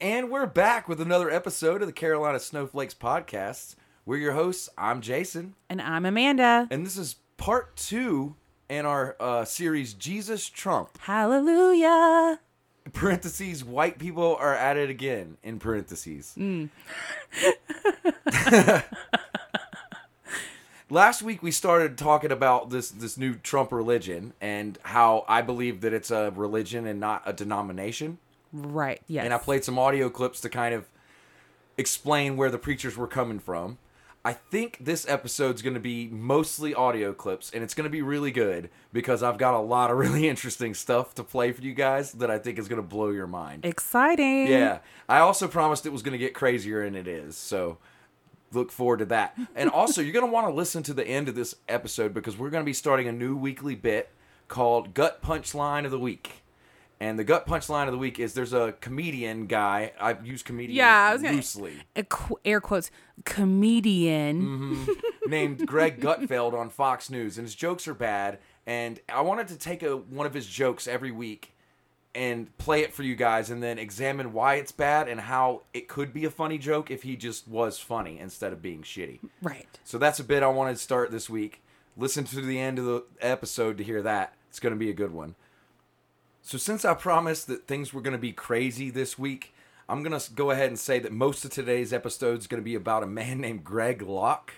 And we're back with another episode of the Carolina Snowflakes podcast. We're your hosts. I'm Jason, And I'm Amanda. and this is part two in our uh, series Jesus Trump. Hallelujah. Parentheses, white people are at it again, in parentheses. Last week we started talking about this this new Trump religion and how I believe that it's a religion and not a denomination. Right. Yes. and I played some audio clips to kind of explain where the preachers were coming from. I think this episode's going to be mostly audio clips, and it's going to be really good because I've got a lot of really interesting stuff to play for you guys that I think is going to blow your mind. Exciting. Yeah, I also promised it was going to get crazier, and it is. So look forward to that. And also, you're going to want to listen to the end of this episode because we're going to be starting a new weekly bit called Gut Punchline of the Week. And the gut punchline of the week is there's a comedian guy. I use comedian Yeah, I was gonna- loosely. Air quotes comedian. Mm-hmm. named Greg Gutfeld on Fox News, and his jokes are bad. And I wanted to take a one of his jokes every week and play it for you guys, and then examine why it's bad and how it could be a funny joke if he just was funny instead of being shitty. Right. So that's a bit I wanted to start this week. Listen to the end of the episode to hear that. It's going to be a good one. So since I promised that things were going to be crazy this week, I'm going to go ahead and say that most of today's episode is going to be about a man named Greg Locke.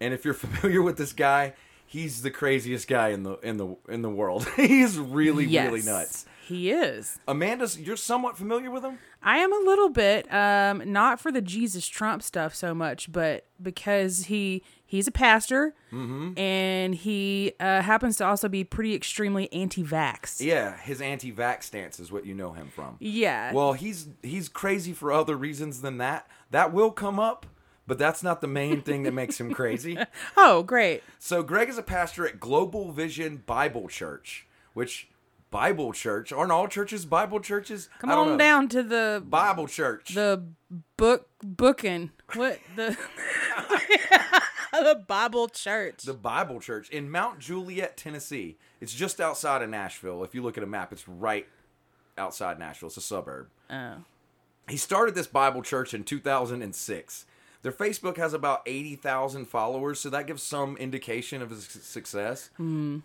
And if you're familiar with this guy, he's the craziest guy in the in the in the world. he's really yes. really nuts. He is. Amanda, you're somewhat familiar with him? I am a little bit, um, not for the Jesus Trump stuff so much, but because he he's a pastor Mm-hmm. and he uh, happens to also be pretty extremely anti-vax. Yeah, his anti-vax stance is what you know him from. Yeah. Well, he's he's crazy for other reasons than that. That will come up, but that's not the main thing that makes him crazy. oh, great. So Greg is a pastor at Global Vision Bible Church, which Bible church aren't all churches Bible churches? Come on know. down to the Bible church. the book booking. What the the Bible church. the Bible church in Mount Juliet, Tennessee. It's just outside of Nashville. If you look at a map, it's right outside Nashville. It's a suburb. oh. He started this Bible church in 2006. Their Facebook has about 80,000 followers, so that gives some indication of his su- success. Hmm.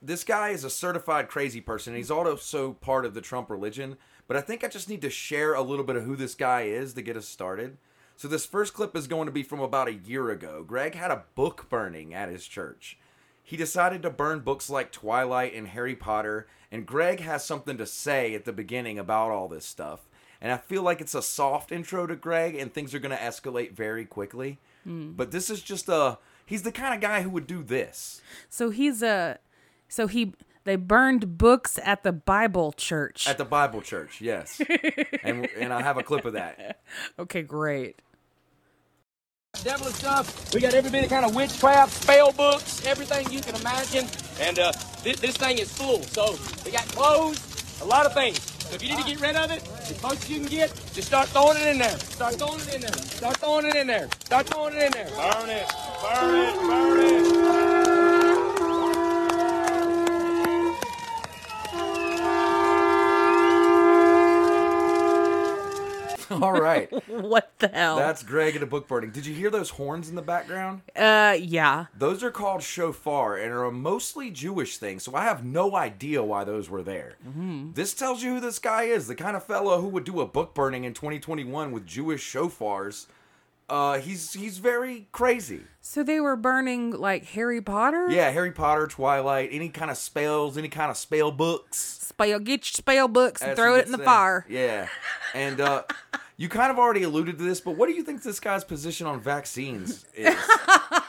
This guy is a certified crazy person. and He's also part of the Trump religion, but I think I just need to share a little bit of who this guy is to get us started. So, this first clip is going to be from about a year ago. Greg had a book burning at his church. He decided to burn books like Twilight and Harry Potter, and Greg has something to say at the beginning about all this stuff. And I feel like it's a soft intro to Greg, and things are going to escalate very quickly. Hmm. But this is just a. He's the kind of guy who would do this. So he's a so he they burned books at the Bible church. At the Bible church, yes. and, and I have a clip of that. okay, great. Devil stuff. We got every bit of kind of witchcraft, spell books, everything you can imagine. And uh, this, this thing is full. So we got clothes, a lot of things. So if you need to get rid of it, as much as you can get, just start throwing it in there. Start throwing it in there. Start throwing it in there. Start throwing it in there. Burn it. Burn it. Burn it. All right. What the hell? That's Greg at a book burning. Did you hear those horns in the background? uh yeah. Those are called shofar and are a mostly Jewish thing, so I have no idea why those were there. This tells you who this guy is the kind of fellow who would do a book burning in 2021 with Jewish shofars. Uh, he's he's very crazy. So they were burning like Harry Potter? Yeah, Harry Potter, Twilight, any kind of spells, any kind of spell books. Spell get your spell books and throw it in the fire. Yeah, and uh, you kind of already alluded to this, but what do you think this guy's position on vaccines is?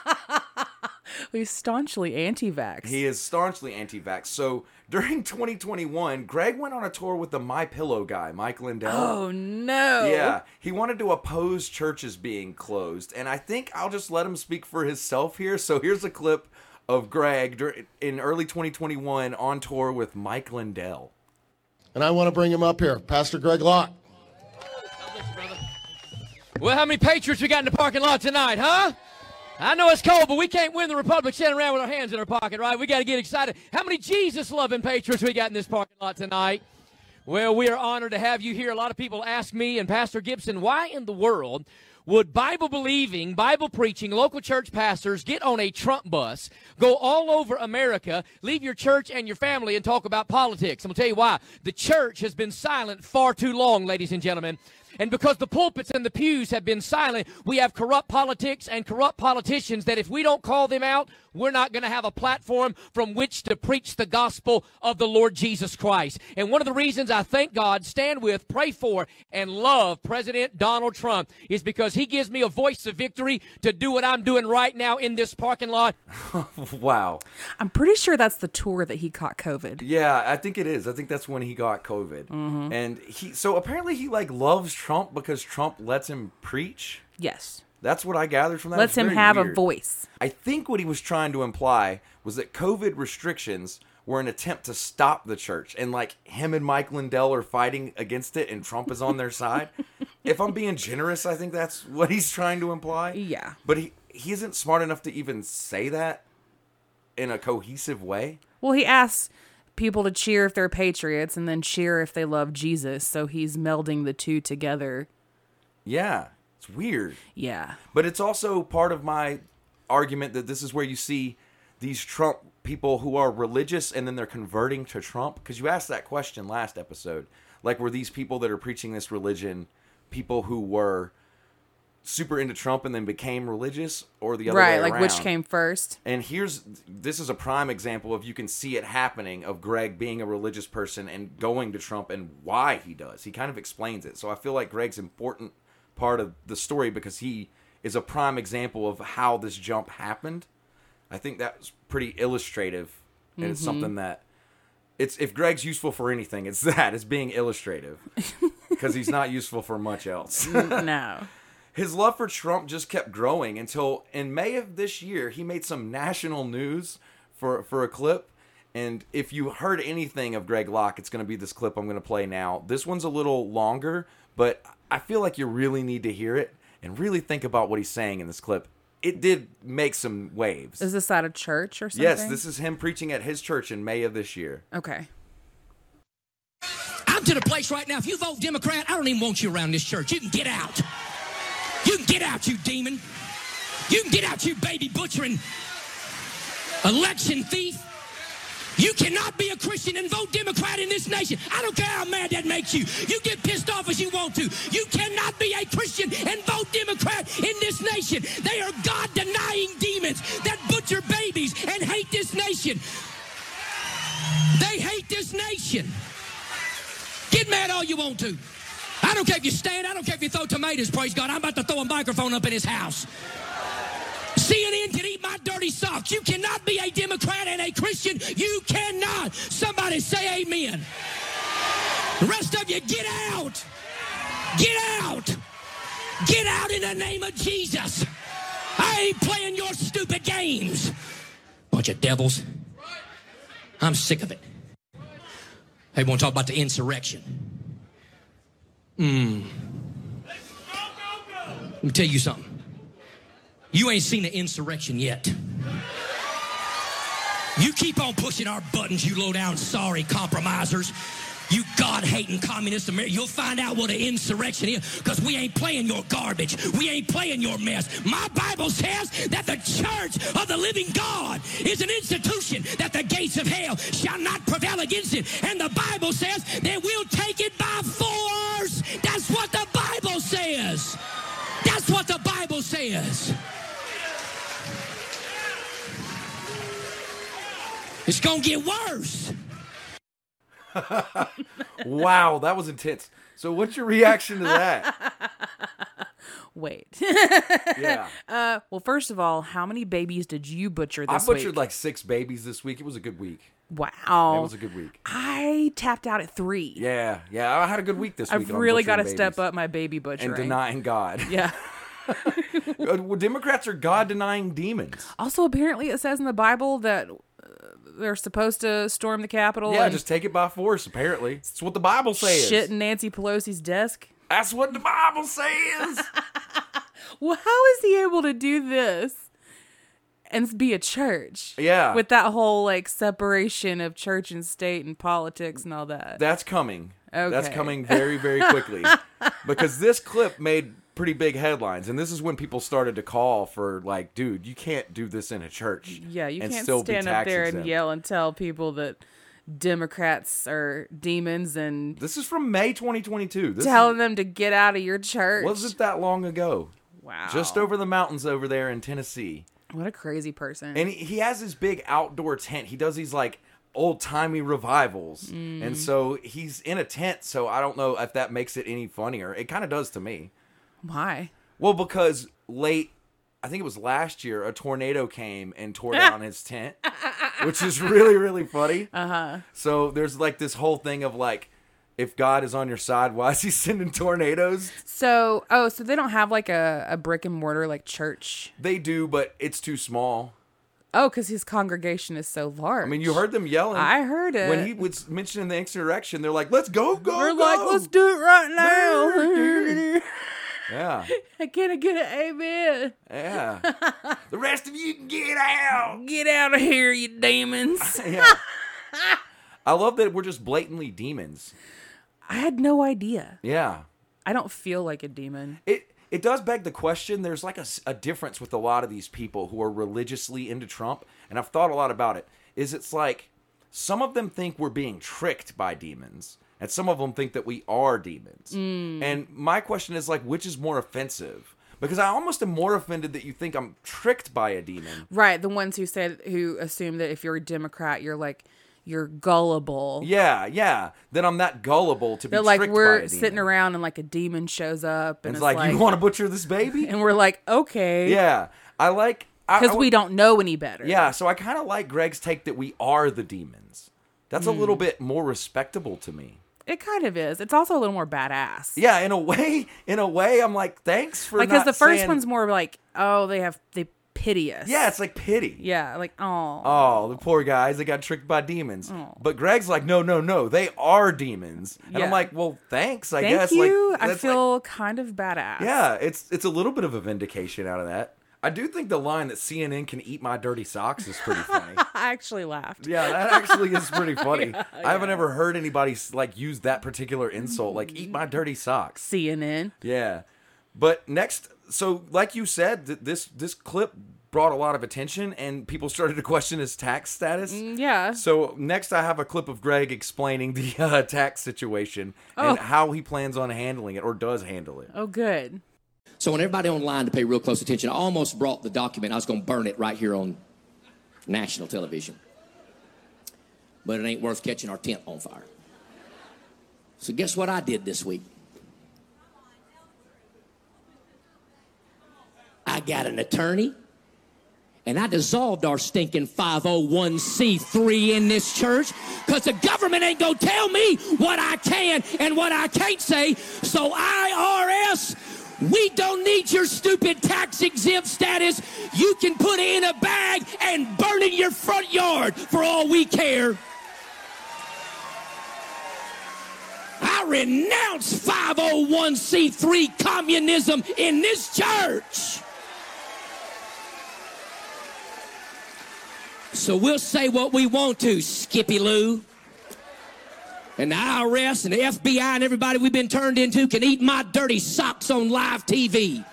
He's staunchly anti-vax. He is staunchly anti-vax. So during 2021, Greg went on a tour with the My Pillow guy, Mike Lindell. oh no. Yeah, he wanted to oppose churches being closed, and I think I'll just let him speak for himself here. So here's a clip of Greg in early 2021 on tour with Mike Lindell. And I want to bring him up here, Pastor Greg Locke. Well, how many Patriots we got in the parking lot tonight, huh? I know it's cold, but we can't win the Republic standing around with our hands in our pocket, right? We got to get excited. How many Jesus loving Patriots we got in this parking lot tonight? Well, we are honored to have you here. A lot of people ask me and Pastor Gibson, why in the world would Bible believing, Bible preaching, local church pastors get on a Trump bus, go all over America, leave your church and your family, and talk about politics? I'm going to tell you why. The church has been silent far too long, ladies and gentlemen. And because the pulpits and the pews have been silent, we have corrupt politics and corrupt politicians that if we don't call them out, we're not going to have a platform from which to preach the gospel of the Lord Jesus Christ. And one of the reasons I thank God, stand with, pray for, and love President Donald Trump is because he gives me a voice of victory to do what I'm doing right now in this parking lot. wow. I'm pretty sure that's the tour that he caught COVID. Yeah, I think it is. I think that's when he got COVID. Mm-hmm. And he so apparently he like loves Trump because Trump lets him preach. Yes. That's what I gathered from that. Lets him have a voice. I think what he was trying to imply was that COVID restrictions were an attempt to stop the church, and like him and Mike Lindell are fighting against it, and Trump is on their side. if I'm being generous, I think that's what he's trying to imply. Yeah. But he he isn't smart enough to even say that in a cohesive way. Well, he asks people to cheer if they're patriots and then cheer if they love Jesus. So he's melding the two together. Yeah, it's weird. Yeah. But it's also part of my argument that this is where you see these Trump people who are religious and then they're converting to Trump. Because you asked that question last episode. Like, were these people that are preaching this religion people who were super into Trump and then became religious, or the other right. way Like which came first? And here's this is a prime example of you can see it happening of Greg being a religious person and going to Trump and why he does. He kind of explains it. So I feel like Greg's important part of the story because he is a prime example of how this jump happened. I think that's pretty illustrative and it's something mm-hmm. that it's if Greg's useful for anything, it's that. It's being illustrative. Because he's not useful for much else. no. His love for Trump just kept growing until in May of this year he made some national news for for a clip. And if you heard anything of Greg Locke, it's going to be this clip I'm going to play now. This one's a little longer, but I feel like you really need to hear it and really think about what he's saying in this clip. It did make some waves. Is this at a church or something? Yes, this is him preaching at his church in May of this year. Okay. I'm to the place right now. If you vote Democrat, I don't even want you around this church. You can get out. You can get out, you demon. You can get out, you baby butchering election thief. You cannot be a Christian and vote Democrat in this nation. I don't care how mad that makes you. You get pissed off as you want to. You cannot be a Christian and vote Democrat in this nation. They are God denying demons that butcher babies and hate this nation. They hate this nation. Get mad all you want to. I don't care if you stand. I don't care if you throw tomatoes, praise God. I'm about to throw a microphone up in his house. CNN can eat my dirty socks. You cannot Christian. You cannot. Somebody say amen. The rest of you, get out. Get out. Get out in the name of Jesus. I ain't playing your stupid games. Bunch of devils. I'm sick of it. Hey, want to talk about the insurrection? Hmm. Let me tell you something. You ain't seen the insurrection yet. You keep on pushing our buttons, you low down sorry compromisers. You God hating communist America. You'll find out what an insurrection is because we ain't playing your garbage. We ain't playing your mess. My Bible says that the church of the living God is an institution that the gates of hell shall not prevail against it. And the Bible says that we'll take it by force. That's what the Bible says. That's what the Bible says. It's going to get worse. Wow, that was intense. So what's your reaction to that? Wait. Yeah. uh, well, first of all, how many babies did you butcher this week? I butchered week? like six babies this week. It was a good week. wow. It was a good week. I tapped out at three. Yeah, yeah. I had a good week this week. I've really got to step up my baby butchering. and denying God. Yeah. Uh, well, Democrats are God denying demons. Also, apparently, it says in the Bible that they're supposed to storm the Capitol. Yeah, just take it by force. Apparently, it's what the Bible says. shit in Nancy Pelosi's desk. That's what the Bible says. Well, how is he able to do this and be a church? Yeah. With that whole like separation of church and state and politics and all that. That's coming. Okay. That's coming very, very quickly. because this clip made pretty big headlines. And this is when people started to call for, like, dude, you can't do this in a church. Yeah, you and can't still stand up there and yell and tell people that Democrats are demons and This is from May 2022. This telling them to get out of your church. wasn't that long ago. wow. Just over the mountains over there in Tennessee. What a crazy person. And he, he has his big outdoor tent. He does these like old timey revivals. Mm. And so he's in a tent. So I don't know if that makes it any funnier. It kind of does to me. Why? Well, because late, I think it was last year, a tornado came and tore down his tent, which is really, really funny. Uh huh. So there's like this whole thing of like, if God is on your side, why is he sending tornadoes? So, oh, so they don't have like a, a brick and mortar like church. They do, but it's too small. Oh, because his congregation is so large. I mean, you heard them yelling. I heard it. When he was mentioning the insurrection, they're like, let's go, go, We're go. like, let's do it right now. Yeah, I Can I get an amen? yeah. the rest of you can get out. Get out of here, you demons. Yeah. I love that we're just blatantly demons. I had no idea. Yeah. I don't feel like a demon. It it does beg the question. There's like a difference with a lot of these people who are religiously into Trump, and I've thought a lot about it. Is it's like some of them think we're being tricked by demons, and some of them think that we are demons. And my question is like, which is more offensive? Because I almost am more offended that you think I'm tricked by a demon. Right, the ones who said who assume that if you're a Democrat, you're like you're gullible. Yeah, yeah. Then I'm that gullible to be They're like we're a sitting around and like a demon shows up And and, it's like, you want to butcher this baby? and we're like okay yeah, I like because we don't know any better. Yeah, so I kind of like Greg's take that we are the demons. That's a Hmm. little bit more respectable to me. It kind of is. It's also a little more badass. Yeah, in a way, in a way, I'm like, thanks for because the first saying- one's more like oh they have they pity us. Yeah, it's like pity. yeah, like oh Oh, the poor guys, they got tricked by demons. Oh. But Greg's like, no, no, no, they are demons. And Yeah. I'm like, well, thanks, I thank guess. you. Like, I feel like- kind of badass. yeah, it's it's a little bit of a vindication out of that. I do think the line that CNN can eat my dirty socks is pretty funny. I actually laughed. Yeah, that actually is pretty funny. I haven't ever heard anybody like use that particular insult, like "eat my dirty socks." CNN. Yeah, but next, so like you said, th- this this clip brought a lot of attention, and people started to question his tax status. Yeah. So next, I have a clip of Greg explaining the uh, tax situation and Oh. how he plans on handling it or does handle it. Oh, good. So, I want everybody online to pay real close attention. I almost brought the document. I was going to burn it right here on national television. But it ain't worth catching our tent on fire. So, guess what I did this week? I got an attorney and I dissolved our stinking 501c3 in this church because the government ain't gonna tell me what I can and what I can't say. So, I IRS, we don't need your stupid tax exempt status. You can put it in a bag and burn in your front yard for all we care. I renounce 501c3 communism in this church. So we'll say what we want to, Skippy Lou. And the IRS and the FBI and everybody we've been turned into can eat my dirty socks on live TV.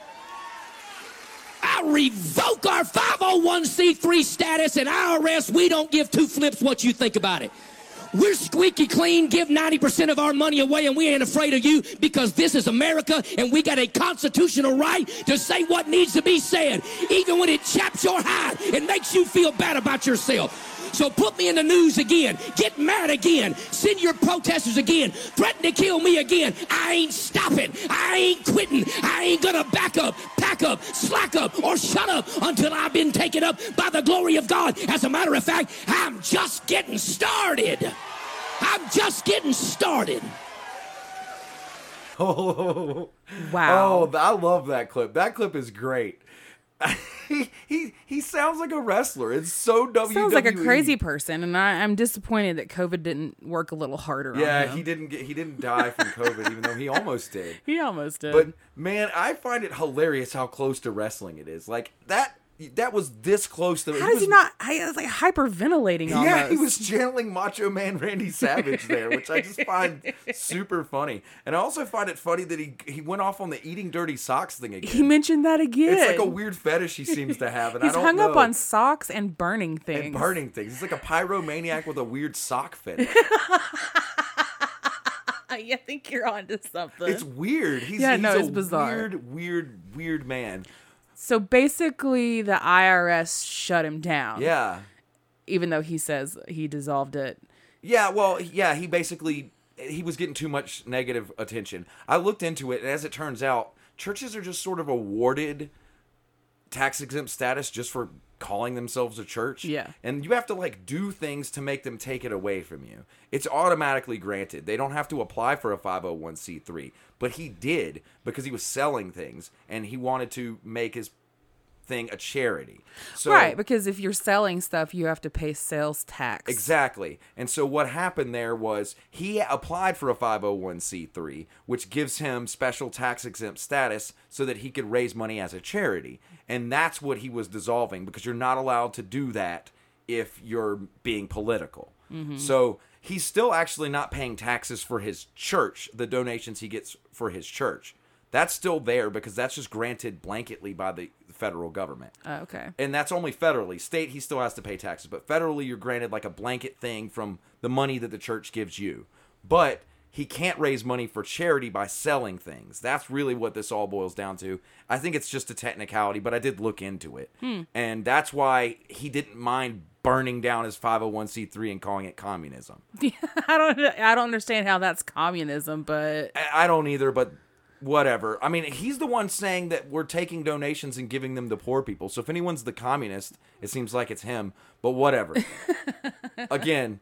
I revoke our 501c3 status and IRS. We don't give two flips what you think about it. We're squeaky clean, give 90% of our money away, and we ain't afraid of you because this is America and we got a constitutional right to say what needs to be said, even when it chaps your hide and makes you feel bad about yourself. So put me in the news again, get mad again, send your protesters again, threaten to kill me again. I ain't stopping, I ain't quitting, I ain't gonna back up, pack up, slack up, or shut up until I've been taken up by the glory of God. As a matter of fact, I'm just getting started. I'm just getting started. Oh, Wow. oh, I love that clip. That clip is great. He, he he sounds like a wrestler. It's so WWE. Sounds like a crazy person, and I, I'm disappointed that COVID didn't work a little harder Yeah, on him. he didn't get he didn't die from COVID, even though he almost did. He almost did. But man, I find it hilarious how close to wrestling it is. Like that, that was this close to. How does was, he not? I was like hyperventilating almost. Yeah, he was channeling Macho Man Randy Savage there, which I just find super funny. And I also find it funny that he he went off on the eating dirty socks thing again. He mentioned that again. it's like a weird fetish he seems to have, and He's I don't hung know. up on socks and burning things. and burning things. He's like a pyromaniac with a weird sock fetish. I think you're onto something. It's weird. He's, Yeah, he's no, a it's bizarre. Weird, weird, weird man. So basically, the IRS shut him down. Yeah. Even though he says he dissolved it. Yeah, well, yeah, he basically he was getting too much negative attention. I looked into it, and as it turns out, churches are just sort of awarded tax exempt status just for calling themselves a church. Yeah. And you have to like do things to make them take it away from you. It's automatically granted. They don't have to apply for a 501c3, but he did because he was selling things and he wanted to make his thing a charity. So right, because if you're selling stuff, you have to pay sales tax. Exactly. And so what happened there was he applied for a 501c3, which gives him special tax exempt status so that he could raise money as a charity. And that's what he was dissolving because you're not allowed to do that if you're being political. Mm-hmm. So he's still actually not paying taxes for his church, the donations he gets for his church. That's still there because that's just granted blanketly by the federal government Oh, okay. and that's only federally. State, he still has to pay taxes, but federally, you're granted like a blanket thing from the money that the church gives you. But he can't raise money for charity by selling things. That's really what this all boils down to. I think it's just a technicality, but I did look into it, hmm. and that's why he didn't mind burning down his 501c3 and calling it communism. I don't. I don't understand how that's communism, but I I don't either, but whatever. I mean, he's the one saying that we're taking donations and giving them to poor people. So if anyone's the communist, it seems like it's him. But whatever. Again,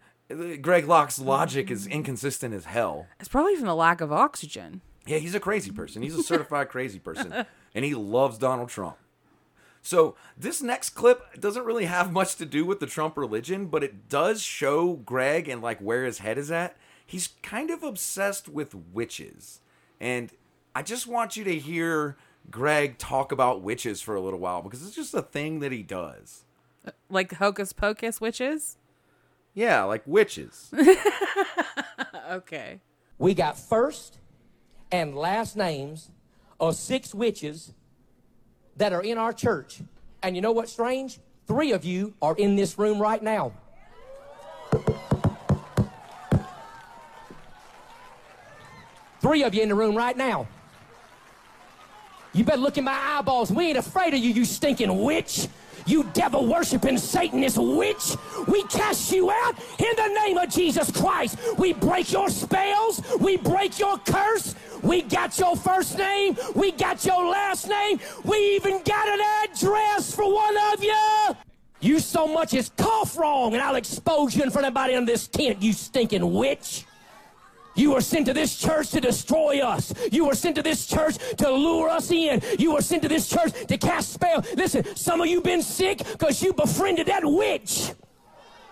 Greg Locke's logic is inconsistent as hell. it's probably from the lack of oxygen. Yeah, he's a crazy person. He's a certified crazy person, and he loves Donald Trump. So this next clip doesn't really have much to do with the Trump religion, but it does show Greg and like where his head is at. He's kind of obsessed with witches, and I just want you to hear Greg talk about witches for a little while because it's just a thing that he does. Uh, like hocus pocus witches. Yeah, like witches. Okay. We got first and last names of six witches that are in our church. And you know what's strange? Three of you are in this room right now. Three of you in the room right now. You better look in my eyeballs. We ain't afraid of you, you stinking witch. You devil worshiping Satanist witch. We cast you out in the name of Jesus Christ. We break your spells. We break your curse. We got your first name. We got your last name. We even got an address for one of you. You so much as cough wrong, and I'll expose you in front of everybody in this tent, you stinking witch. You were sent to this church to destroy us. You were sent to this church to lure us in. You were sent to this church to cast spell. Listen, some of you been sick because you befriended that witch.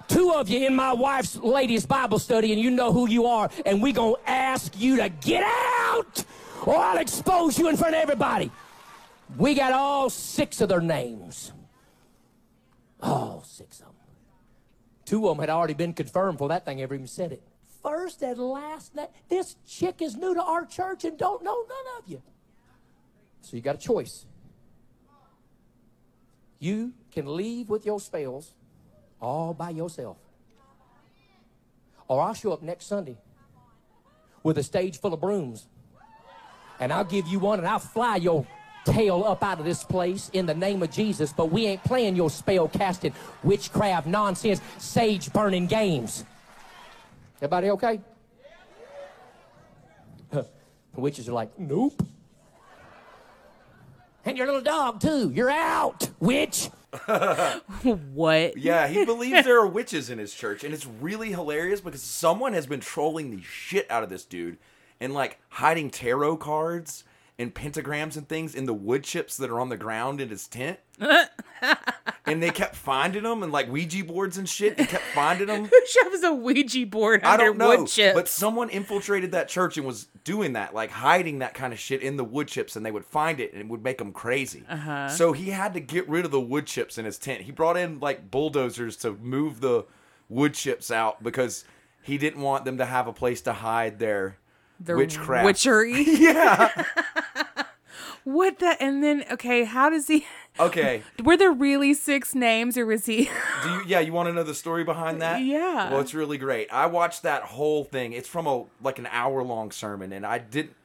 Two of you in my wife's ladies Bible study, and you know who you are, and we gonna ask you to get out, or I'll expose you in front of everybody. We got all six of their names. All six of them. Two of them had already been confirmed before that thing ever even said it. First and last name. This chick is new to our church and don't know none of you. So you got a choice. You can leave with your spells all by yourself. Or I'll show up next Sunday with a stage full of brooms. And I'll give you one and I'll fly your tail up out of this place in the name of Jesus. But we ain't playing your spell casting, witchcraft, nonsense, sage burning games. Everybody okay? The witches are like, nope. And your little dog, too. You're out, witch. What? Yeah, he believes there are witches in his church, and it's really hilarious because someone has been trolling the shit out of this dude and like hiding tarot cards and pentagrams and things in the wood chips that are on the ground in his tent. and they kept finding them and like Ouija boards and shit. They kept finding them. Who shoves a Ouija board I under don't know, wood chips? but someone infiltrated that church and was doing that, like hiding that kind of shit in the wood chips, and they would find it and it would make them crazy. Uh-huh. So he had to get rid of the wood chips in his tent. He brought in like bulldozers to move the wood chips out because he didn't want them to have a place to hide their Their witchcraft. Witchery. yeah. What the? And then, okay, how does he? Okay. Were there really six names, or was he? Do you? Yeah. You want to know the story behind that? Yeah. Well, it's really great. I watched that whole thing. It's from a like an hour long sermon, and I didn't.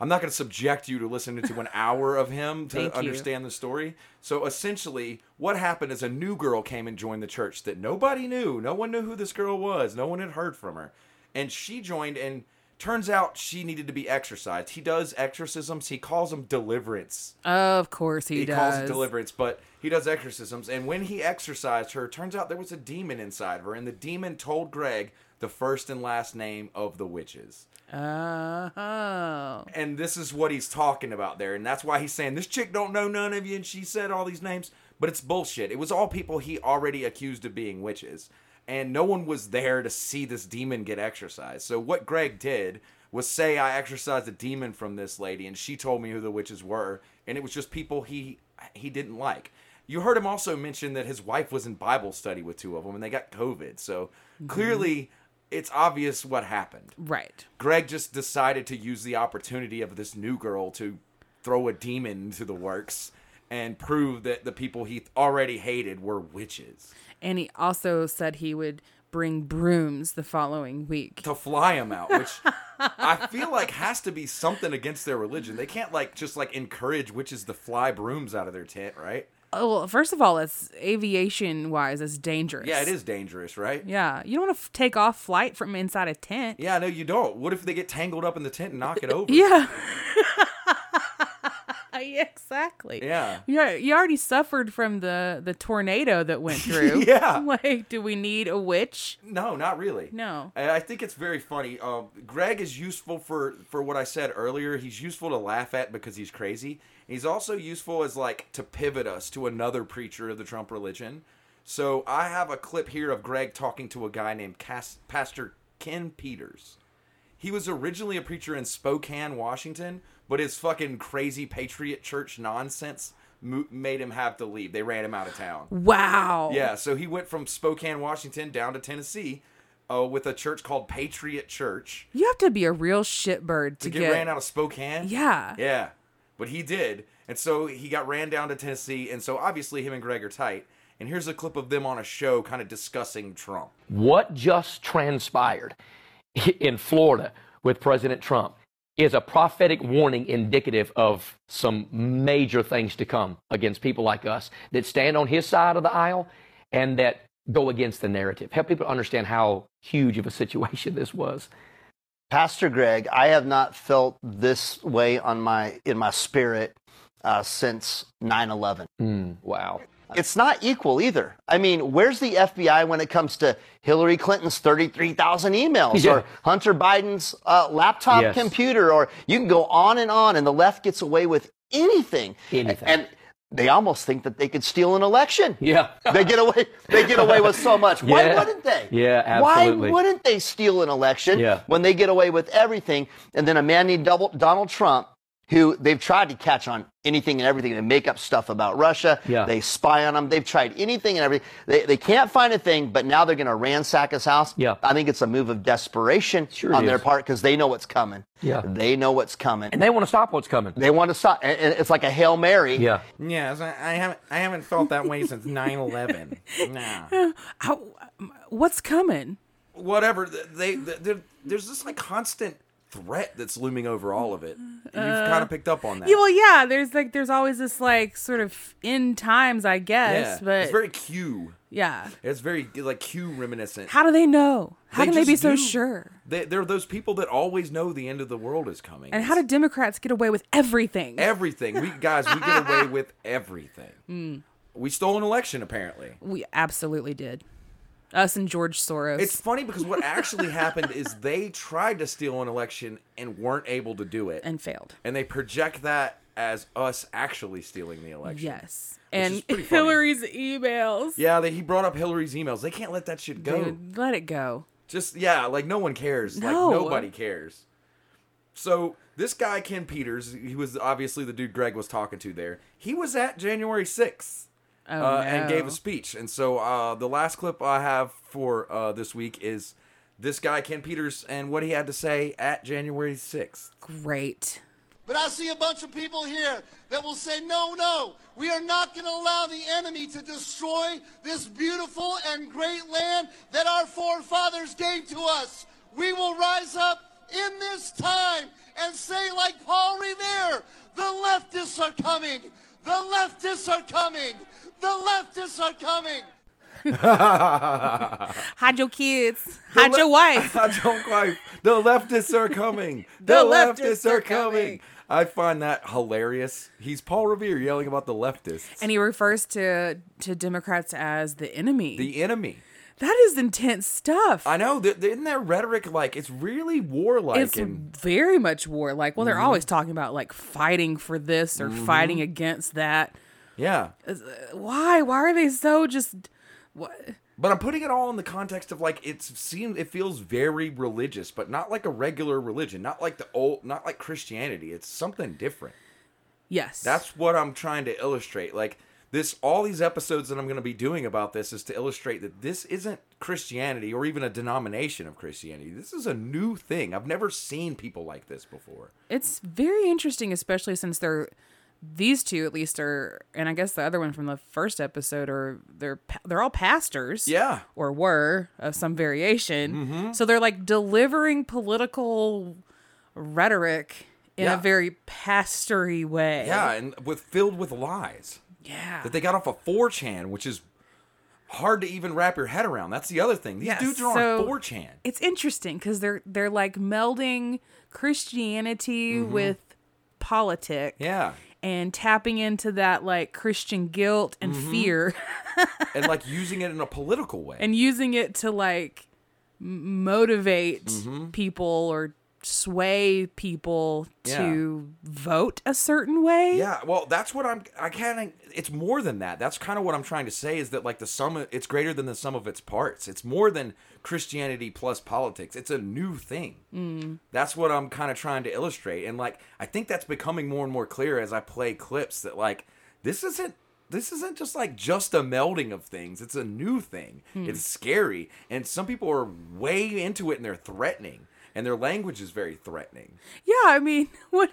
I'm not going to subject you to listening to an hour of him to understand the story. So essentially, what happened is a new girl came and joined the church that nobody knew. No one knew who this girl was. No one had heard from her, and she joined. And turns out she needed to be exorcised. He does exorcisms. He calls them deliverance of course he, he does. calls it deliverance, but he does exorcisms. And when he exorcised her, turns out there was a demon inside of her, and the demon told Greg the first and last name of the witches. Oh. And this is what he's talking about there, and that's why he's saying this chick don't know none of you, and she said all these names, but it's bullshit. It was all people he already accused of being witches, and no one was there to see this demon get exorcised. So what Greg did was say I exorcised a demon from this lady, and she told me who the witches were, and it was just people he he didn't like. You heard him also mention that his wife was in Bible study with two of them, and they got COVID. So mm-hmm. clearly, it's obvious what happened. Right. Greg just decided to use the opportunity of this new girl to throw a demon into the works and prove that the people he already hated were witches. And he also said he would bring brooms the following week. To fly them out, which I feel like has to be something against their religion. They can't like just like encourage witches to fly brooms out of their tent, right? Oh, well, first of all, it's aviation wise, it's dangerous. Yeah, it is dangerous, right? Yeah, you don't want to f- take off flight from inside a tent. Yeah, no, you don't. What if they get tangled up in the tent and knock it over? Yeah. Exactly. Yeah. Yeah, you already suffered from the the tornado that went through. Yeah. Like, do we need a witch? No, not really. No. I I think it's very funny. Um, Greg is useful for for what I said earlier. He's useful to laugh at because he's crazy. He's also useful as like to pivot us to another preacher of the Trump religion. So I have a clip here of Greg talking to a guy named Pastor Ken Peters. He was originally a preacher in Spokane, Washington, but his fucking crazy Patriot Church nonsense mo- made him have to leave. They ran him out of town. Wow. Yeah, so he went from Spokane, Washington, down to Tennessee, uh, with a church called Patriot Church. You have to be a real shitbird to, To get, get. ran out of Spokane. Yeah. Yeah, but he did, and so he got ran down to Tennessee, and so obviously him and Greg are tight. And here's a clip of them on a show, kind of discussing Trump. What just transpired in Florida with President Trump is a prophetic warning indicative of some major things to come against people like us that stand on his side of the aisle and that go against the narrative. Help people understand how huge of a situation this was. Pastor Greg, I have not felt this way on my in my spirit uh, since 9/11. Wow. It's not equal either. I mean, where's the FBI when it comes to Hillary Clinton's 33,000 emails Yeah. or Hunter Biden's uh, laptop Yes. computer, or you can go on and on, and the left gets away with anything. Anything. And they almost think that they could steal an election. Yeah. they get away. They get away with so much. Why Yeah. wouldn't they? Yeah, absolutely. Why wouldn't they steal an election Yeah. when they get away with everything? And then a man named Double- Donald Trump, who they've tried to catch on anything and everything. They make up stuff about Russia. Yeah. They spy on them. They've tried anything and everything. They, they can't find a thing, but now they're going to ransack his house. Yeah. I think it's a move of desperation Sure on their is. part because they know what's coming. Yeah. They know what's coming. And they want to stop what's coming. they want to stop. and- and It's like a Hail Mary. Yeah. Yes, I, I haven't I haven't felt that way since 9-11. Nah. How, what's coming? Whatever. They, they, there- there's this like constant threat that's looming over all of it. You've kind of picked up on that. Yeah, well, yeah. There's like, there's always this like sort of end times, I guess. yeah. But it's very Q. yeah, It's very like Q reminiscent. how do they know? How They can they be so do. sure? They, they're those people that always know the end of the world is coming. And how do Democrats get away with everything? everything? We guys, we get away with everything. Hmm. We stole an election, apparently. we absolutely did. Us and George Soros. It's funny because what actually happened is they tried to steal an election and weren't able to do it. and failed. And they project that as us actually stealing the election. Yes. And. Hillary's emails. Yeah, they, he brought up Hillary's emails. They can't let that shit go. Dude, let it go. Just yeah, like no one cares. No. Like nobody cares. So this guy Ken Peters, he was obviously the dude Greg was talking to there. He was at January sixth Oh, uh, and gave a speech. And so uh, the last clip I have for uh, this week is this guy Ken Peters and what he had to say at January sixth. Great. But I see a bunch of people here that will say, no, no, we are not going to allow the enemy to destroy this beautiful and great land that our forefathers gave to us. We will rise up in this time and say, like Paul Revere, the leftists are coming. The leftists are coming. The leftists are coming. Hide your kids. Hide your wife. I don't quite. The leftists are coming. The, The leftists, leftists are are coming. coming. I find that hilarious. He's Paul Revere yelling about the leftists. And he refers to to Democrats as the enemy. the enemy. that is intense stuff. I know. th- th- Isn't their rhetoric like it's really warlike it's and very much war. Like, well, they're Mm-hmm. always talking about like fighting for this or fighting against that. Yeah. Uh, why? Why are they so just? What? But I'm putting it all in the context of like it's seems it feels very religious, but not like a regular religion, not like the old, not like Christianity. It's something different. Yes. That's what I'm trying to illustrate. Like this, all these episodes that I'm going to be doing about this is to illustrate that this isn't Christianity or even a denomination of Christianity. This is a new thing. I've never seen people like this before. it's very interesting, especially since they're these two at least are, and I guess the other one from the first episode are they're they're all pastors, Yeah. or were of some variation. Mm-hmm. So they're like delivering political rhetoric in Yeah. a very pastory way. Yeah, and with filled with lies yeah. that they got off of 4chan, which is hard to even wrap your head around. That's the other thing. These Yes, dudes are so- on 4chan. it's interesting because they're they're like melding Christianity with politics. Mm-hmm. Yeah. And tapping into that like Christian guilt and Mm-hmm. fear And like using it in a political way. and using it to like motivate Mm-hmm. people or sway people to vote a certain way. Yeah, well, that's what I'm. I can't. It's more than that. That's kind of what I'm trying to say is that like the sum. of- It's greater than the sum of its parts. It's more than Christianity plus politics. It's a new thing. Mm. That's what I'm kind of trying to illustrate, and like I think that's becoming more and more clear as I play clips that like this isn't. This isn't just like just a melding of things. It's a new thing. It's scary, and some people are way into it and they're threatening, and their language is very threatening. Yeah, I mean, what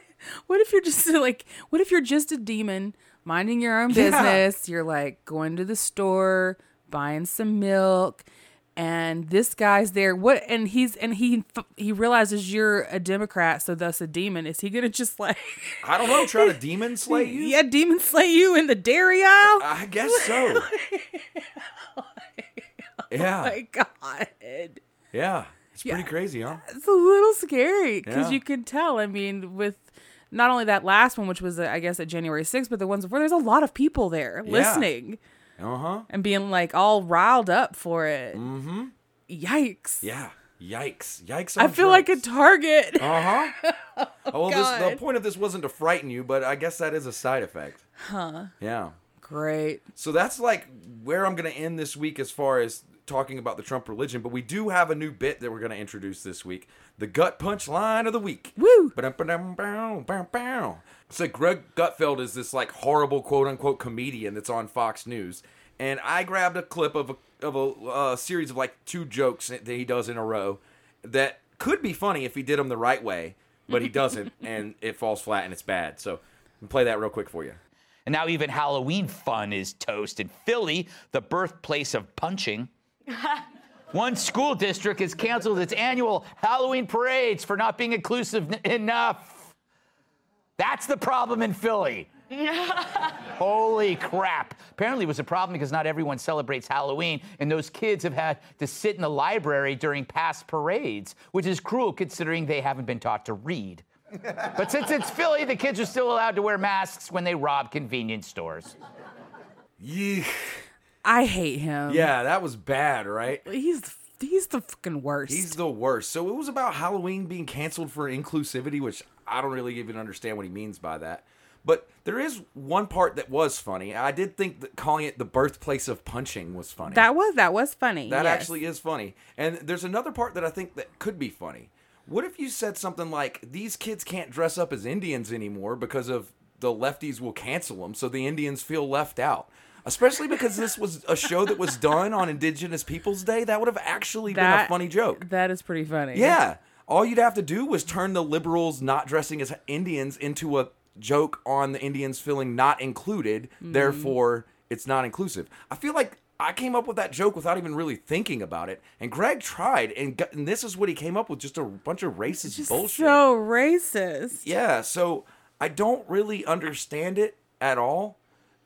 what if you're just like what if you're just a demon minding your own Yeah. business? You're like going to the store, buying some milk, and this guy's there. What and he's and he he realizes you're a Democrat, so thus a demon. Is he gonna just like I don't know. Try to demon slay you. yeah, demon slay you in the dairy aisle? I guess so. yeah, Oh my God. yeah. It's pretty Yeah. crazy, huh? it's a little scary because Yeah. you could tell. I mean, with not only that last one, which was I guess at January 6th, but the ones before, there's a lot of people there listening Uh huh. and being like all riled up for it. Mm-hmm. Yikes! Yeah. Yikes! Yikes! I feel like a target. Uh huh. oh, well, this, the point of this wasn't to frighten you, but I guess that is a side effect. Huh? Yeah. Great. So that's like where I'm going to end this week as far as talking about the Trump religion. But we do have a new bit that we're going to introduce this week: the gut punch line of the week. Woo! So Greg Gutfeld is this like horrible quote unquote comedian that's on Fox News, and I grabbed a clip of a of a uh, series of like two jokes that he does in a row that could be funny if he did them the right way, but he doesn't, and it falls flat and it's bad. So I'll play that real quick for you. And now even Halloween fun is toast. In Philly, the birthplace of punching, one school district has canceled its annual Halloween parades for not being inclusive n- enough. That's the problem in Philly. Holy crap. Apparently, it was a problem because not everyone celebrates Halloween, and those kids have had to sit in the library during past parades, which is cruel considering they haven't been taught to read. But since it's Philly, the kids are still allowed to wear masks when they rob convenience stores. Yeah. I hate him. Yeah, that was bad, right? He's he's the fucking worst. He's the worst. So it was about Halloween being canceled for inclusivity, which I don't really even understand what he means by that. But there is one part that was funny. I did think that calling it the birthplace of punching was funny. that was that was funny. That yes. actually is funny. And there's another part that I think that could be funny. What if you said something like, "These kids can't dress up as Indians anymore because of the lefties will cancel them, so the Indians feel left out." Especially because this was a show that was done on Indigenous Peoples Day, that would have actually been a funny joke. That is pretty funny. Yeah. All you'd have to do was turn the liberals not dressing as Indians into a joke on the Indians feeling not included, mm-hmm. therefore it's not inclusive. I feel like I came up with that joke without even really thinking about it, and Greg tried, and, got, and this is what he came up with: just a bunch of racist Just bullshit. so racist. Yeah, so I don't really understand it at all.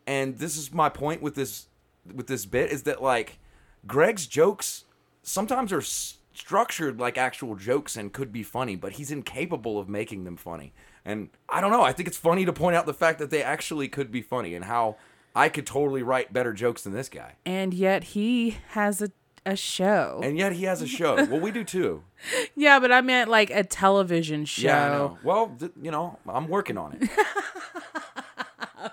And this is my point with this with this bit is that like Greg's jokes sometimes are s- structured like actual jokes and could be funny, but he's incapable of making them funny. And I don't know, I think it's funny to point out the fact that they actually could be funny and how I could totally write better jokes than this guy. And yet he has a a show. And yet he has a show. well, we do too. yeah, but I meant like a television show. Yeah, I know. Well, th- you know, I'm working on it.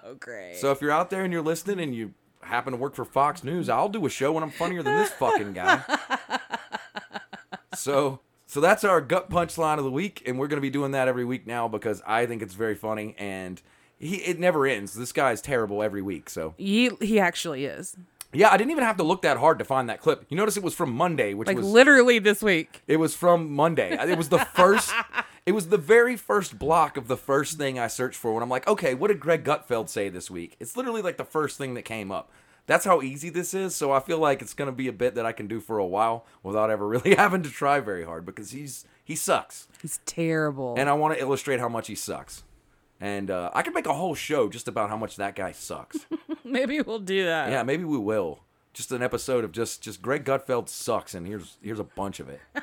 Oh, great. So if you're out there and you're listening and you happen to work for Fox News, I'll do a show when I'm funnier than this fucking guy. so so that's our gut punch line of the week, and we're gonna be doing that every week now because I think it's very funny and he it never ends. This guy is terrible every week. So he he actually is. yeah, I didn't even have to look that hard to find that clip. You notice it was from Monday, which Like was literally this week. it was from Monday. It was the first. it was the very first block of the first thing I searched for when I'm like, okay, what did Greg Gutfeld say this week? It's literally like the first thing that came up. That's how easy this is. So I feel like it's gonna be a bit that I can do for a while without ever really having to try very hard because he's he sucks, He's terrible. and I want to illustrate how much he sucks. And uh, I could make a whole show just about how much that guy sucks. Maybe we'll do that. yeah, maybe we will. Just an episode of just just Greg Gutfeld sucks, and here's here's a bunch of it.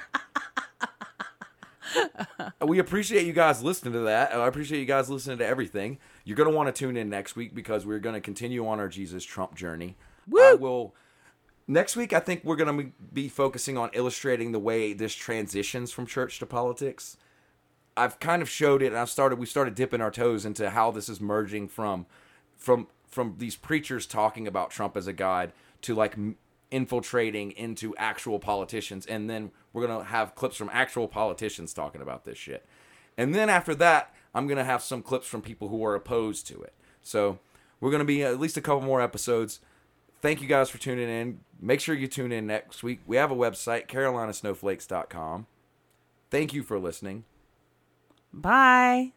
we appreciate you guys listening to that. I appreciate you guys listening to everything. You're gonna want to tune in next week because we're gonna continue on our Jesus Trump journey. I will. Next week, I think we're gonna be focusing on illustrating the way this transitions from church to politics. I've kind of showed it, and I've started. We started dipping our toes into how this is merging from, from from these preachers talking about Trump as a god to like infiltrating into actual politicians, and then we're gonna have clips from actual politicians talking about this shit, and then after that, I'm gonna have some clips from people who are opposed to it. So we're gonna be at least a couple more episodes. Thank you guys for tuning in. Make sure you tune in next week. We have a website, carolinasnowflakes.com. Thank you for listening. Bye.